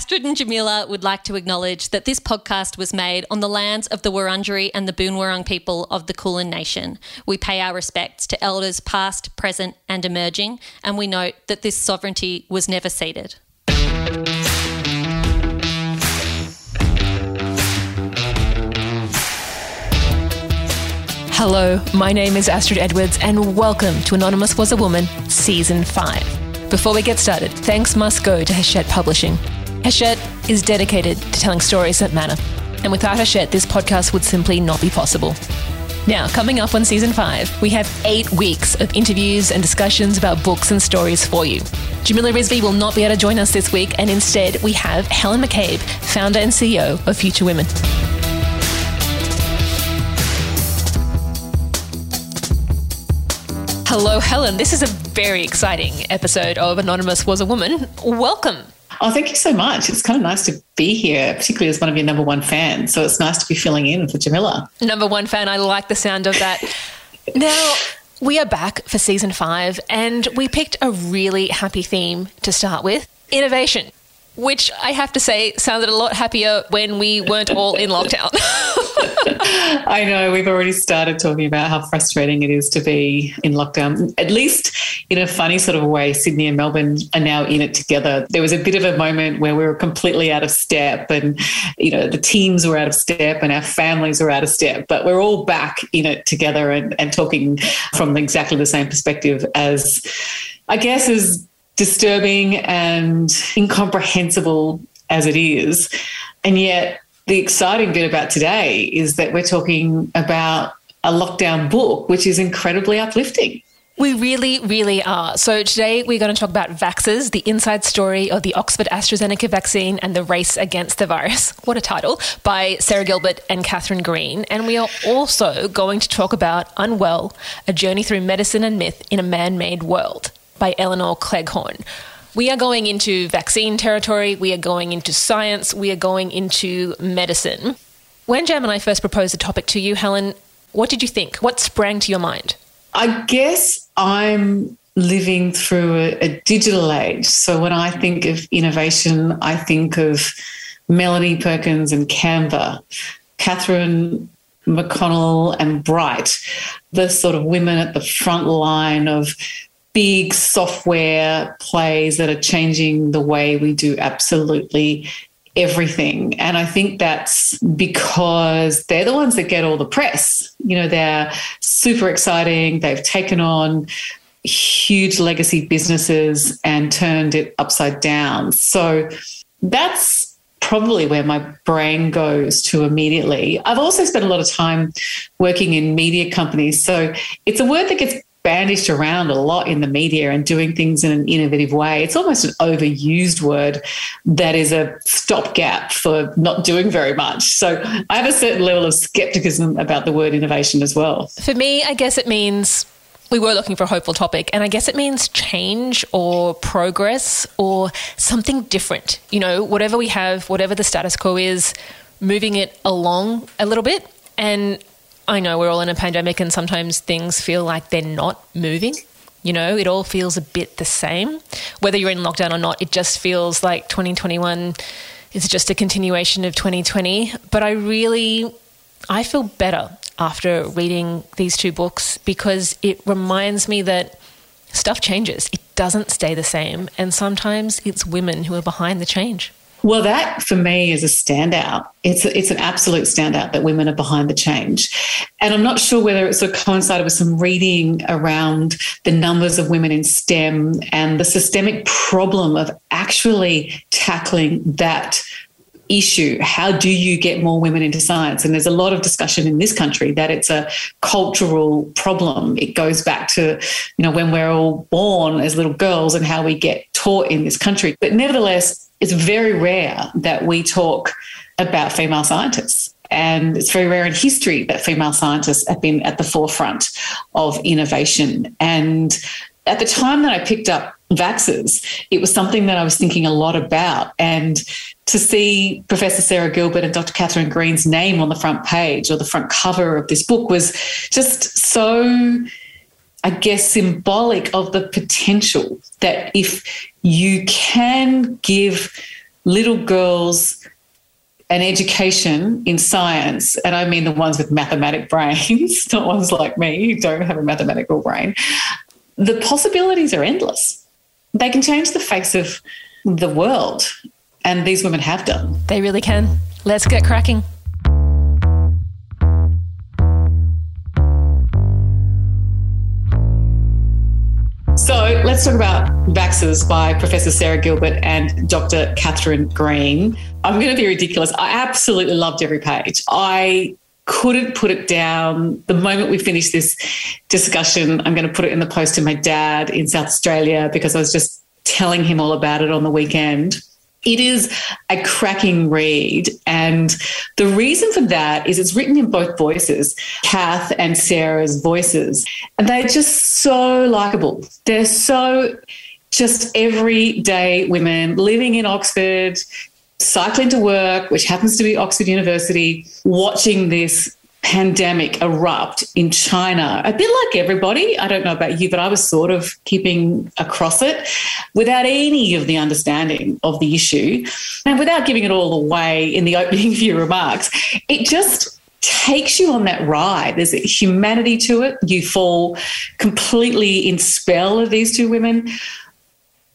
Astrid and Jamila would like to acknowledge that this podcast was made on the lands of the Wurundjeri and the Boonwurrung people of the Kulin Nation. We pay our respects to elders past, present, and emerging, and we note that this sovereignty was never ceded. Hello, my name is Astrid Edwards, and welcome to Anonymous Was a Woman, Season 5. Before we get started, thanks must go to Hachette Publishing. Hachette is dedicated to telling stories that matter. And without Hachette, this podcast would simply not be possible. Now, coming up on season five, we have eight weeks of interviews and discussions about books and stories for you. Jamila Rizvi will not be able to join us this week, and instead, we have Helen McCabe, founder and CEO of Future Women. Hello, Helen. This is a very exciting episode of Anonymous Was a Woman. Welcome. Oh, thank you so much. It's kind of nice to be here, particularly as one of your number one fans. So it's nice to be filling in for Jamila. Number one fan. I like the sound of that. now, we are back for season five, and we picked a really happy theme to start with innovation which I have to say sounded a lot happier when we weren't all in lockdown. I know we've already started talking about how frustrating it is to be in lockdown. At least in a funny sort of way, Sydney and Melbourne are now in it together. There was a bit of a moment where we were completely out of step and, you know, the teams were out of step and our families were out of step, but we're all back in it together and, and talking from exactly the same perspective as I guess as disturbing and incomprehensible as it is. And yet, the exciting bit about today is that we're talking about a lockdown book, which is incredibly uplifting. We really, really are. So, today we're going to talk about Vaxxers, the inside story of the Oxford AstraZeneca vaccine and the race against the virus. What a title by Sarah Gilbert and Catherine Green. And we are also going to talk about Unwell, a journey through medicine and myth in a man made world by Elinor Cleghorn. We are going into vaccine territory, we are going into science, we are going into medicine. When Jam and I first proposed the topic to you, Helen, what did you think? What sprang to your mind? I guess I'm living through a, a digital age. So when I think of innovation, I think of Melanie Perkins and Canva, Katherine McConnell and Brighte, the sort of women at the front line of big software plays that are changing the way we do absolutely everything. And I think that's because they're the ones that get all the press. You know, they're super exciting. They've taken on huge legacy businesses and turned it upside down. So that's probably where my brain goes to immediately. I've also spent a lot of time working in media companies. So it's a word that gets bandished around a lot in the media and doing things in an innovative way. It's almost an overused word that is a stopgap for not doing very much. So I have a certain level of skepticism about the word innovation as well. For me, I guess it means we were looking for a hopeful topic, and I guess it means change or progress or something different. You know, whatever we have, whatever the status quo is, moving it along a little bit. And I know we're all in a pandemic and sometimes things feel like they're not moving. You know, it all feels a bit the same. Whether you're in lockdown or not, it just feels like 2021 is just a continuation of 2020. But I really, I feel better after reading these two books because it reminds me that stuff changes. It doesn't stay the same. And sometimes it's women who are behind the change. Well, that for me is a standout. It's a, it's an absolute standout that women are behind the change, and I'm not sure whether it sort of coincided with some reading around the numbers of women in STEM and the systemic problem of actually tackling that issue. How do you get more women into science? And there's a lot of discussion in this country that it's a cultural problem. It goes back to, you know, when we're all born as little girls and how we get taught in this country. But nevertheless, it's very rare that we talk about female scientists. And it's very rare in history that female scientists have been at the forefront of innovation. And at the time that I picked up Vaxxers, it was something that I was thinking a lot about. And to see Professor Sarah Gilbert and Dr. Catherine Green's name on the front page or the front cover of this book was just so, I guess, symbolic of the potential that if you can give little girls an education in science, and I mean the ones with mathematic brains, not ones like me who don't have a mathematical brain, the possibilities are endless. They can change the face of the world, and these women have done. They really can. Let's get cracking. So let's talk about Vaxxers by Professor Sarah Gilbert and Dr. Catherine Green. I'm going to be ridiculous. I absolutely loved every page. I couldn't put it down. The moment we finish this discussion, I'm going to put it in the post to my dad in South Australia because I was just telling him all about it on the weekend. It is a cracking read. And the reason for that is it's written in both voices, Kath and Sarah's voices. And they're just so likable. They're so just everyday women living in Oxford, cycling to work, which happens to be Oxford University, watching this pandemic erupt in China, a bit like everybody. I don't know about you, but I was sort of keeping across it without any of the understanding of the issue and without giving it all away in the opening few remarks. It just takes you on that ride. There's a humanity to it. You fall completely in spell of these two women.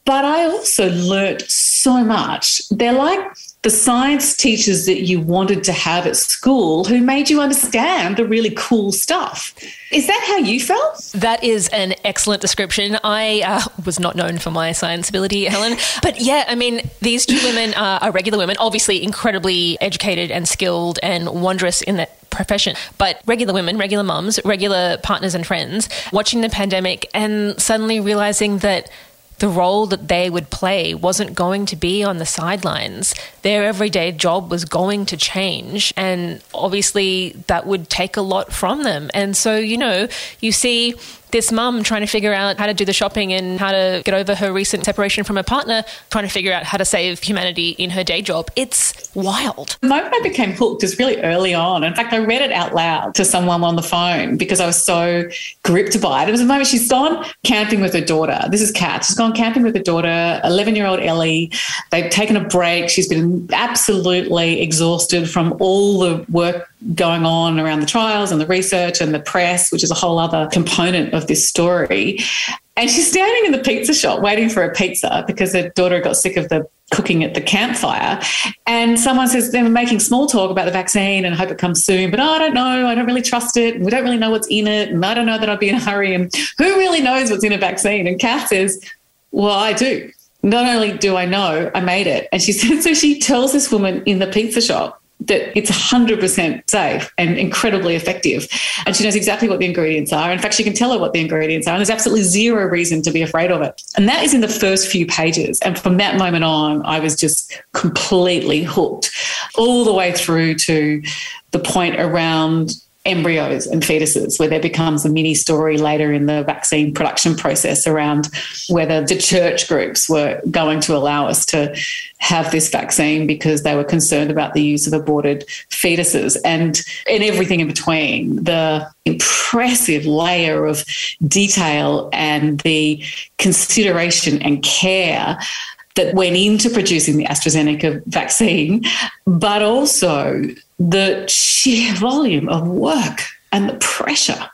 But I also learnt so much. They're like the science teachers that you wanted to have at school who made you understand the really cool stuff. Is that how you felt? That is an excellent description. I uh, was not known for my science ability, Helen. But yeah, I mean, these two women are, are regular women, obviously incredibly educated and skilled and wondrous in that profession, but regular women, regular mums, regular partners and friends watching the pandemic and suddenly realizing that the role that they would play wasn't going to be on the sidelines. Their everyday job was going to change. And obviously, that would take a lot from them. And so, you know, you see this mum trying to figure out how to do the shopping and how to get over her recent separation from her partner, trying to figure out how to save humanity in her day job. It's wild. The moment I became hooked is really early on. In fact, I read it out loud to someone on the phone because I was so gripped by it. It was a moment she's gone camping with her daughter. This is Kat. She's gone camping with her daughter, 11 year old Ellie. They've taken a break. She's been absolutely exhausted from all the work going on around the trials and the research and the press, which is a whole other component of this story. And she's standing in the pizza shop waiting for a pizza because her daughter got sick of the cooking at the campfire. And someone says they were making small talk about the vaccine and hope it comes soon, but oh, I don't know. I don't really trust it. We don't really know what's in it. And I don't know that I'd be in a hurry. And who really knows what's in a vaccine? And Kath says, Well, I do. Not only do I know, I made it. And she said, so she tells this woman in the pizza shop that it's 100% safe and incredibly effective. And she knows exactly what the ingredients are. In fact, she can tell her what the ingredients are. And there's absolutely zero reason to be afraid of it. And that is in the first few pages. And from that moment on, I was just completely hooked all the way through to the point around embryos and fetuses, where there becomes a mini story later in the vaccine production process around whether the church groups were going to allow us to have this vaccine because they were concerned about the use of aborted fetuses and, and everything in between. The impressive layer of detail and the consideration and care that went into producing the AstraZeneca vaccine, but also the sheer volume of work and the pressure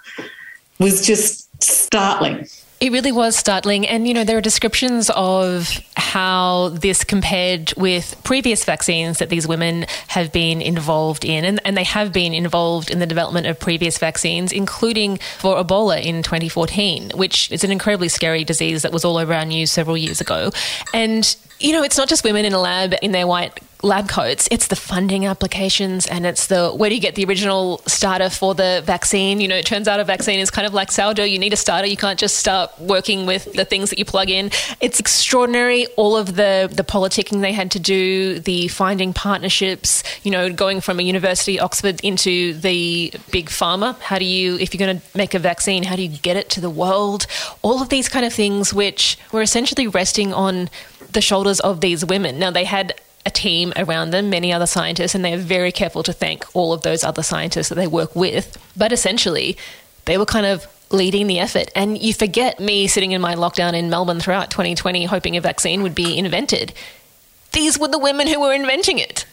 was just startling. It really was startling. And, you know, there are descriptions of how this compared with previous vaccines that these women have been involved in. And, and they have been involved in the development of previous vaccines, including for Ebola in 2014, which is an incredibly scary disease that was all over our news several years ago. And, you know, it's not just women in a lab in their white lab coats. It's the funding applications and it's the where do you get the original starter for the vaccine? You know, it turns out a vaccine is kind of like sourdough. You need a starter. You can't just start working with the things that you plug in. It's extraordinary. All of the the politicking they had to do, the finding partnerships. You know, going from a university, Oxford, into the big pharma. How do you, if you're going to make a vaccine, how do you get it to the world? All of these kind of things, which were essentially resting on the shoulders of these women. Now they had a team around them, many other scientists, and they are very careful to thank all of those other scientists that they work with. But essentially, they were kind of leading the effort. And you forget me sitting in my lockdown in Melbourne throughout 2020 hoping a vaccine would be invented. these were the women who were inventing it.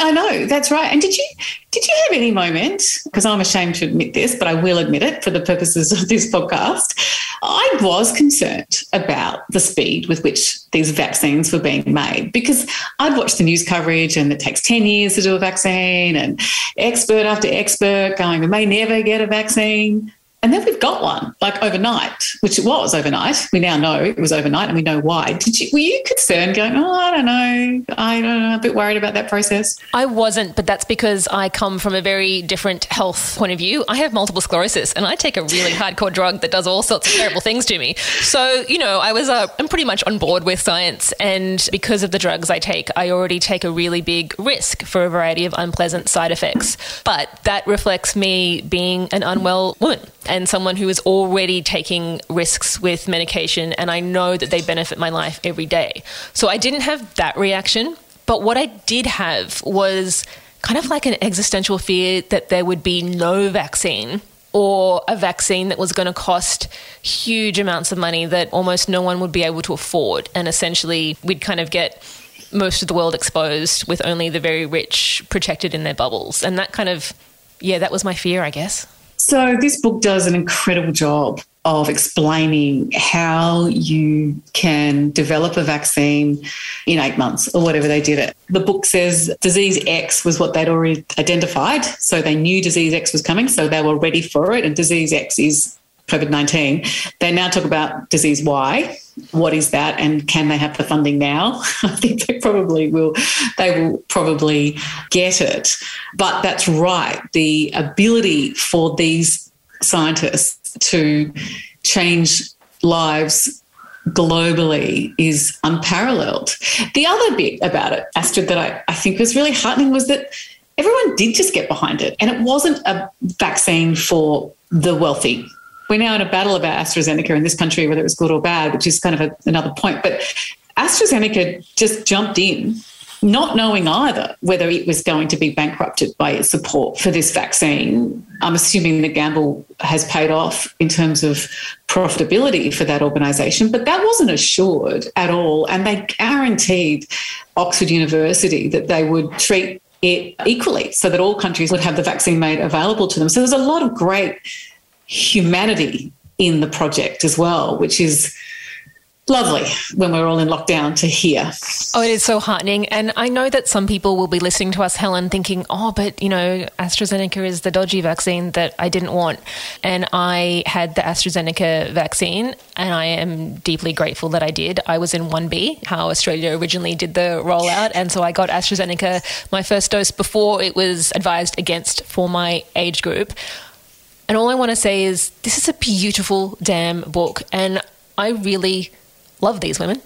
I know that's right. And did you did you have any moment? Because I'm ashamed to admit this, but I will admit it for the purposes of this podcast. I was concerned about the speed with which these vaccines were being made because I'd watched the news coverage and it takes 10 years to do a vaccine and expert after expert going, we may never get a vaccine. And then we've got one like overnight, which it was overnight. We now know it was overnight and we know why. Did you were you concerned going, oh, I don't know. I don't know, I'm a bit worried about that process? I wasn't, but that's because I come from a very different health point of view. I have multiple sclerosis and I take a really hardcore drug that does all sorts of terrible things to me. So, you know, I was uh, I'm pretty much on board with science and because of the drugs I take, I already take a really big risk for a variety of unpleasant side effects. But that reflects me being an unwell woman and someone who is already taking risks with medication, and I know that they benefit my life every day. So I didn't have that reaction. But what I did have was kind of like an existential fear that there would be no vaccine or a vaccine that was going to cost huge amounts of money that almost no one would be able to afford. And essentially, we'd kind of get most of the world exposed with only the very rich protected in their bubbles. And that kind of, yeah, that was my fear, I guess. So, this book does an incredible job of explaining how you can develop a vaccine in eight months or whatever they did it. The book says disease X was what they'd already identified. So, they knew disease X was coming, so they were ready for it. And disease X is COVID 19. They now talk about disease Y. What is that, and can they have the funding now? I think they probably will. They will probably get it. But that's right. The ability for these scientists to change lives globally is unparalleled. The other bit about it, Astrid, that I, I think was really heartening was that everyone did just get behind it. And it wasn't a vaccine for the wealthy we're now in a battle about AstraZeneca in this country, whether it was good or bad, which is kind of a, another point. But AstraZeneca just jumped in, not knowing either whether it was going to be bankrupted by its support for this vaccine. I'm assuming the gamble has paid off in terms of profitability for that organisation, but that wasn't assured at all. And they guaranteed Oxford University that they would treat it equally so that all countries would have the vaccine made available to them. So there's a lot of great humanity in the project as well, which is lovely when we're all in lockdown to hear. Oh, it is so heartening. And I know that some people will be listening to us, Helen, thinking, oh, but, you know, AstraZeneca is the dodgy vaccine that I didn't want. And I had the AstraZeneca vaccine, and I am deeply grateful that I did. I was in 1B, how Australia originally did the rollout. And so I got AstraZeneca, my first dose, before it was advised against for my age group. And all I want to say is this is a beautiful damn book. And I really love these women.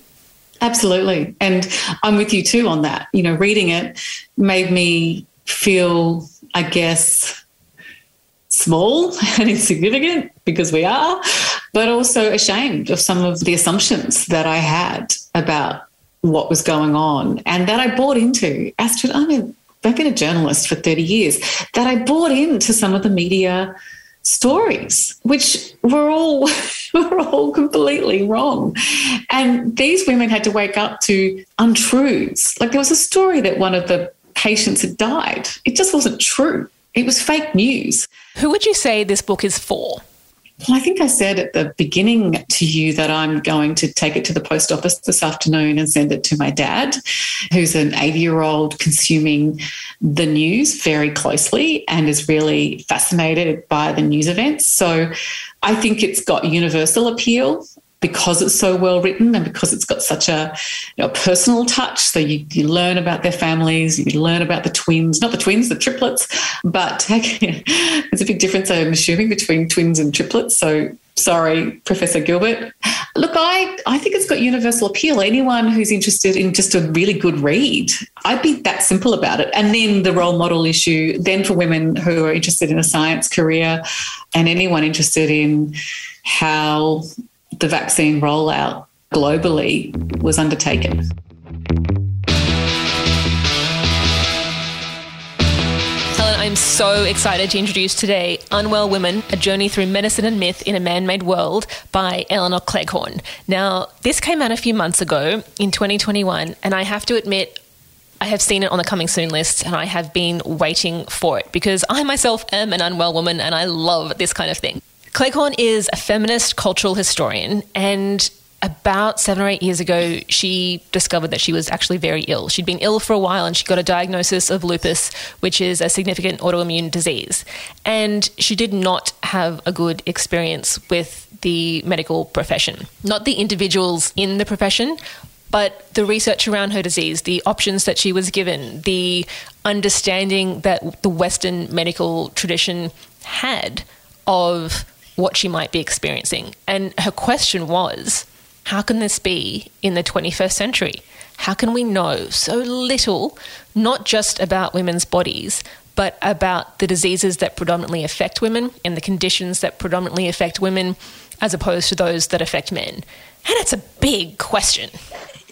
Absolutely. And I'm with you too on that. You know, reading it made me feel, I guess, small and insignificant because we are, but also ashamed of some of the assumptions that I had about what was going on and that I bought into. Astrid, I mean, I've been a journalist for 30 years, that I bought into some of the media stories, which were all were all completely wrong. And these women had to wake up to untruths. Like there was a story that one of the patients had died. It just wasn't true. It was fake news. Who would you say this book is for? Well, I think I said at the beginning to you that I'm going to take it to the post office this afternoon and send it to my dad, who's an 80 year old consuming the news very closely and is really fascinated by the news events. So I think it's got universal appeal because it's so well written and because it's got such a you know, personal touch. So you, you learn about their families, you learn about the twins, not the twins, the triplets, but there's a big difference, I'm assuming, between twins and triplets. So sorry, Professor Gilbert. Look, I, I think it's got universal appeal. Anyone who's interested in just a really good read, I'd be that simple about it. And then the role model issue, then for women who are interested in a science career and anyone interested in how the vaccine rollout globally was undertaken. Helen, I'm so excited to introduce today Unwell Women A Journey Through Medicine and Myth in a Man Made World by Elinor Cleghorn. Now, this came out a few months ago in 2021, and I have to admit, I have seen it on the coming soon list and I have been waiting for it because I myself am an unwell woman and I love this kind of thing. Cleghorn is a feminist cultural historian and about seven or eight years ago, she discovered that she was actually very ill. She'd been ill for a while and she got a diagnosis of lupus, which is a significant autoimmune disease. And she did not have a good experience with the medical profession. Not the individuals in the profession, but the research around her disease, the options that she was given, the understanding that the Western medical tradition had of what she might be experiencing. And her question was, how can this be in the 21st century? How can we know so little, not just about women's bodies, but about the diseases that predominantly affect women and the conditions that predominantly affect women as opposed to those that affect men? And it's a big question.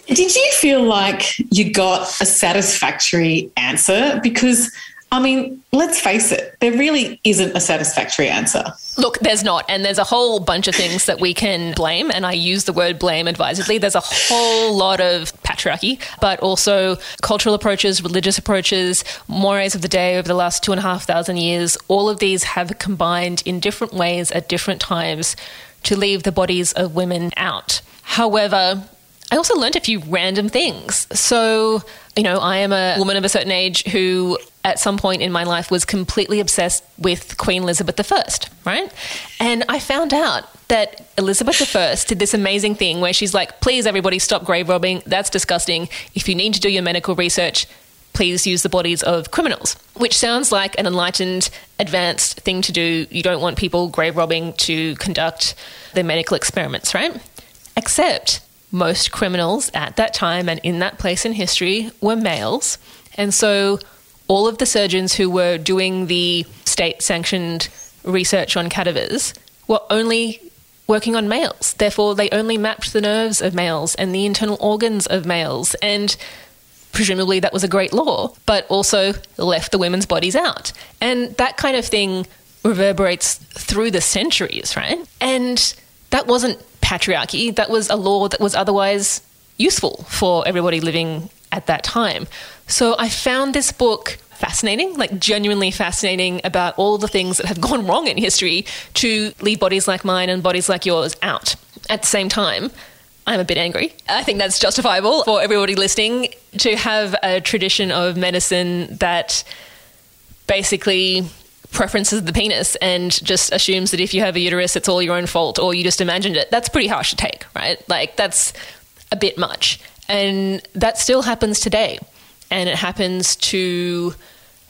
Did you feel like you got a satisfactory answer? Because I mean, let's face it, there really isn't a satisfactory answer. Look, there's not. And there's a whole bunch of things that we can blame. And I use the word blame advisedly. There's a whole lot of patriarchy, but also cultural approaches, religious approaches, mores of the day over the last two and a half thousand years. All of these have combined in different ways at different times to leave the bodies of women out. However, I also learned a few random things. So, you know, I am a woman of a certain age who at some point in my life was completely obsessed with Queen Elizabeth I, right? And I found out that Elizabeth I did this amazing thing where she's like, please, everybody, stop grave robbing. That's disgusting. If you need to do your medical research, please use the bodies of criminals, which sounds like an enlightened, advanced thing to do. You don't want people grave robbing to conduct their medical experiments, right? Except most criminals at that time and in that place in history were males. And so all of the surgeons who were doing the state sanctioned research on cadavers were only working on males. Therefore, they only mapped the nerves of males and the internal organs of males. And presumably that was a great law, but also left the women's bodies out. And that kind of thing reverberates through the centuries, right? And that wasn't patriarchy, that was a law that was otherwise useful for everybody living at that time. So I found this book fascinating, like genuinely fascinating about all the things that have gone wrong in history to leave bodies like mine and bodies like yours out. At the same time, I'm a bit angry. I think that's justifiable for everybody listening to have a tradition of medicine that basically preferences of the penis and just assumes that if you have a uterus, it's all your own fault or you just imagined it. That's pretty harsh to take, right? Like, that's a bit much. And that still happens today. And it happens to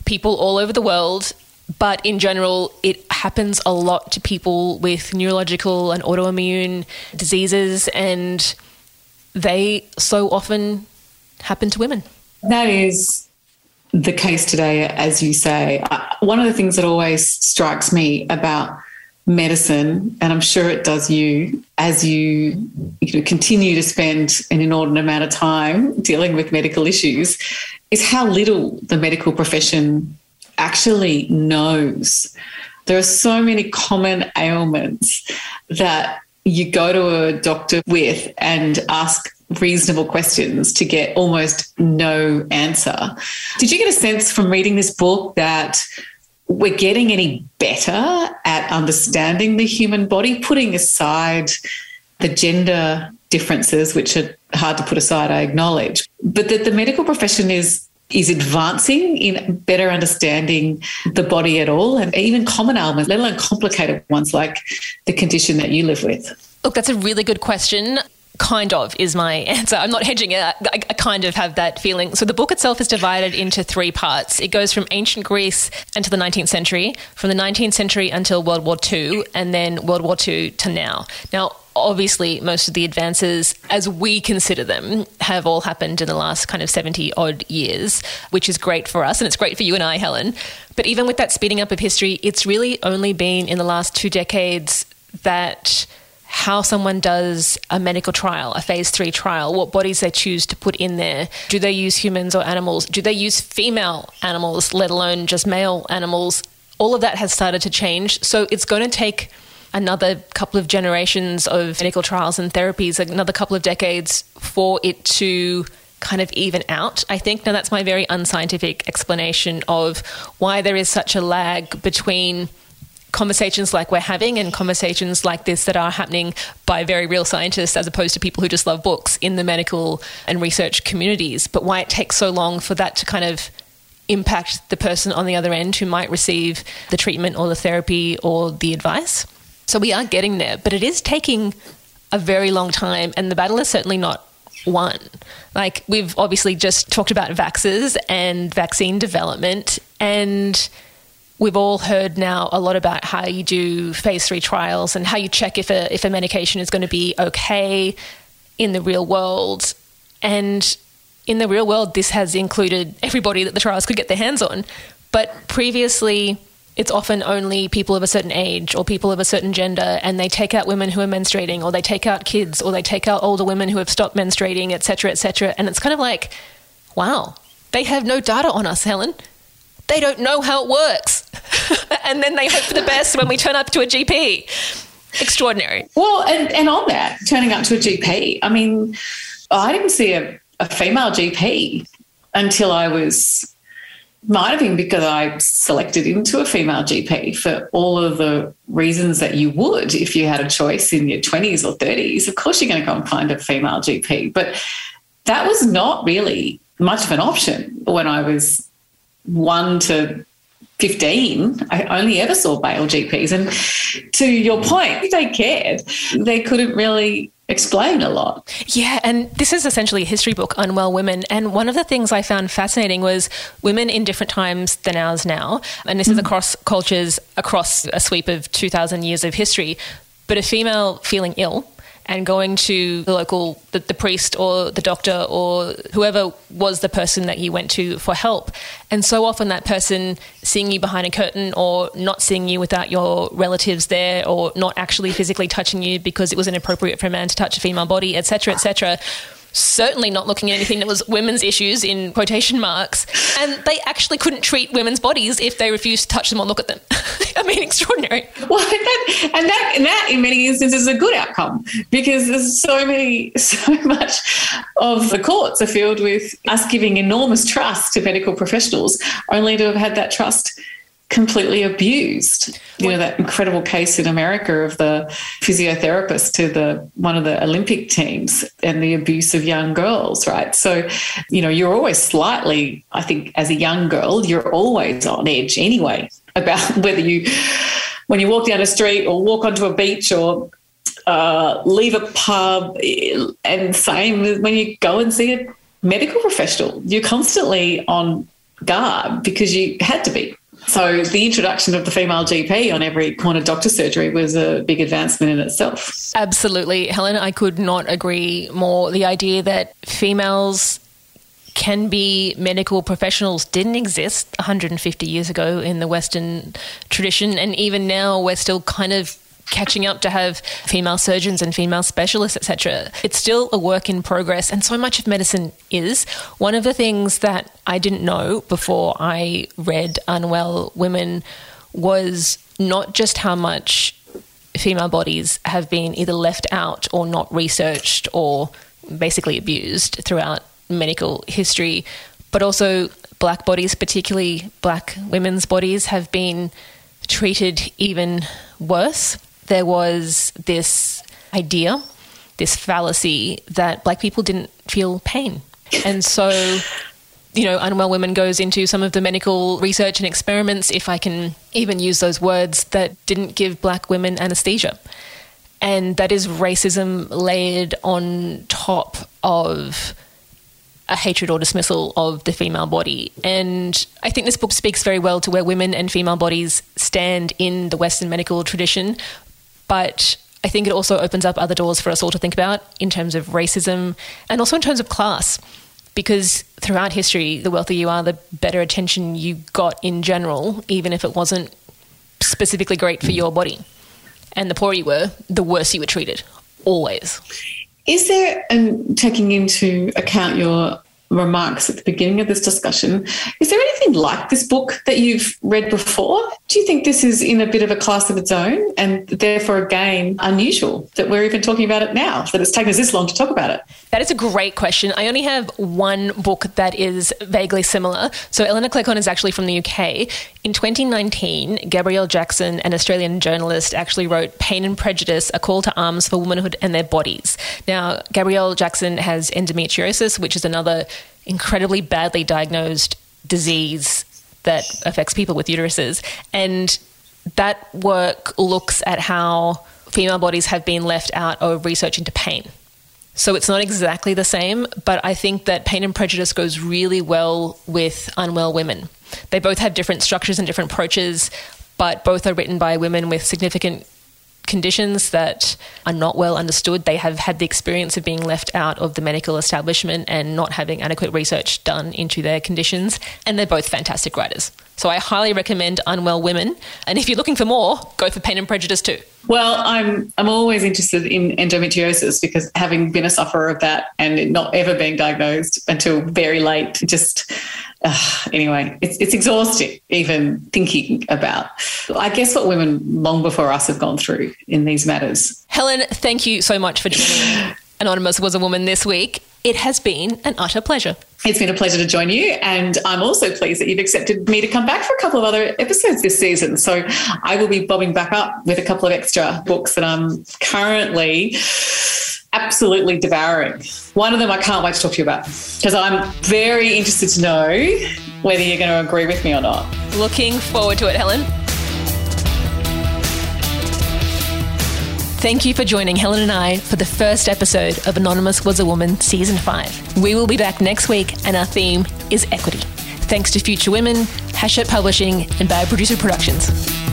people all over the world. But in general, it happens a lot to people with neurological and autoimmune diseases. And they so often happen to women. That is the case today, as you say. Uh, one of the things that always strikes me about medicine, and I'm sure it does you, as you, you know, continue to spend an inordinate amount of time dealing with medical issues, is how little the medical profession actually knows. There are so many common ailments that you go to a doctor with and ask reasonable questions to get almost no answer. Did you get a sense from reading this book that we're getting any better at understanding the human body, putting aside the gender differences, which are hard to put aside, I acknowledge, but that the medical profession is is advancing in better understanding the body at all and even common ailments, let alone complicated ones like the condition that you live with? Look, that's a really good question kind of is my answer. I'm not hedging it. I, I, kind of have that feeling. So the book itself is divided into three parts. It goes from ancient Greece until the 19th century, from the 19th century until World War II, and then World War II to now. Now, obviously, most of the advances, as we consider them, have all happened in the last kind of 70 odd years, which is great for us, and it's great for you and I, Helen. But even with that speeding up of history, it's really only been in the last two decades that how someone does a medical trial, a phase three trial, what bodies they choose to put in there. Do they use humans or animals? Do they use female animals, let alone just male animals? All of that has started to change. So it's going to take another couple of generations of medical trials and therapies, another couple of decades for it to kind of even out, I think. Now, that's my very unscientific explanation of why there is such a lag between conversations like we're having and conversations like this that are happening by very real scientists as opposed to people who just love books in the medical and research communities, but why it takes so long for that to kind of impact the person on the other end who might receive the treatment or the therapy or the advice. So we are getting there, but it is taking a very long time, and the battle is certainly not won. Like, we've obviously just talked about vaxes and vaccine development, and we've all heard now a lot about how you do phase three trials and how you check if a, if a medication is going to be okay in the real world. And in the real world, this has included everybody that the trials could get their hands on. But previously, it's often only people of a certain age or people of a certain gender, and they take out women who are menstruating, or they take out kids, or they take out older women who have stopped menstruating, etc., etc. And it's kind of like, wow, they have no data on us, Helen they don't know how it works. and then they hope for the best when we turn up to a GP. Extraordinary. Well, and, and on that, turning up to a GP, I mean, I didn't see a, a female GP until I was might have been because I selected into a female GP for all of the reasons that you would if you had a choice in your 20s or 30s. Of course, you're going to go and find a female GP. But that was not really much of an option when I was 1 to 15, I only ever saw male GPs. And to your point, they cared. They couldn't really explain a lot. Yeah, and this is essentially a history book, Unwell Women. And one of the things I found fascinating was women in different times than ours now. And this mm. is across cultures, across a sweep of 2,000 years of history. But a female feeling ill and going to the local the, the, priest or the doctor or whoever was the person that you went to for help. And so often that person seeing you behind a curtain or not seeing you without your relatives there or not actually physically touching you because it was inappropriate for a man to touch a female body etc etc certainly not looking at anything that was women's issues in quotation marks. And they actually couldn't treat women's bodies if they refused to touch them or look at them. I mean, extraordinary. Well, and that, and that, and that in many instances is a good outcome because there's so many, so much of the courts are filled with us giving enormous trust to medical professionals, only to have had that trust completely abused. You know that incredible case in America of the physiotherapist to the one of the Olympic teams and the abuse of young girls, right? So, you know, you're always slightly, I think, as a young girl, you're always on edge anyway about whether you, when you walk down a street or walk onto a beach or uh, leave a pub, and same when you go and see a medical professional, you're constantly on guard because you had to be so the introduction of the female GP on every corner doctor surgery was a big advancement in itself. Absolutely. Helen, I could not agree more. The idea that females can be medical professionals didn't exist 150 years ago in the Western tradition. And even now, we're still kind of catching up to have female surgeons and female specialists, etc. It's still a work in progress, and so much of medicine is. One of the things that I didn't know before I read Unwell Women was not just how much female bodies have been either left out or not researched or basically abused throughout medical history, but also black bodies, particularly black women's bodies, have been treated even worse there was this idea, this fallacy that black people didn't feel pain. And so, you know, Unwell Women goes into some of the medical research and experiments, if I can even use those words, that didn't give black women anesthesia. And that is racism layered on top of a hatred or dismissal of the female body. And I think this book speaks very well to where women and female bodies stand in the Western medical tradition, but I think it also opens up other doors for us all to think about in terms of racism and also in terms of class. Because throughout history, the wealthier you are, the better attention you got in general, even if it wasn't specifically great for mm. your body. And the poorer you were, the worse you were treated. Always. Is there, and taking into account your remarks at the beginning of this discussion. Is there anything like this book that you've read before? Do you think this is in a bit of a class of its own and therefore, again, unusual that we're even talking about it now, that it's taken us this long to talk about it? That is a great question. I only have one book that is vaguely similar. So, Elinor Cleghorn is actually from the UK. In 2019, Gabrielle Jackson, an Australian journalist, actually wrote Pain and Prejudice A Call to Arms for Womanhood and Their Bodies. Now, Gabrielle Jackson has endometriosis, which is another incredibly badly diagnosed disease that affects people with uteruses. And that work looks at how female bodies have been left out of research into pain. So it's not exactly the same, but I think that Pain and Prejudice goes really well with Unwell Women. They both have different structures and different approaches, but both are written by women with significant conditions that are not well understood. They have had the experience of being left out of the medical establishment and not having adequate research done into their conditions. And they're both fantastic writers. So I highly recommend Unwell Women. And if you're looking for more, go for Pain and Prejudice too. Well, I'm I'm always interested in endometriosis because having been a sufferer of that and not ever being diagnosed until very late, just uh, anyway, it's it's exhausting even thinking about. I guess what women long before us have gone through in these matters. Helen, thank you so much for joining. Anonymous was a woman this week. It has been an utter pleasure. It's been a pleasure to join you. And I'm also pleased that you've accepted me to come back for a couple of other episodes this season. So I will be bobbing back up with a couple of extra books that I'm currently absolutely devouring. One of them I can't wait to talk to you about because I'm very interested to know whether you're going to agree with me or not. Looking forward to it, Helen. Thank you for joining Helen and I for the first episode of Anonymous Was a Woman Season 5. We will be back next week, and our theme is equity. Thanks to Future Women, Hachette Publishing, and Bad Producer Productions.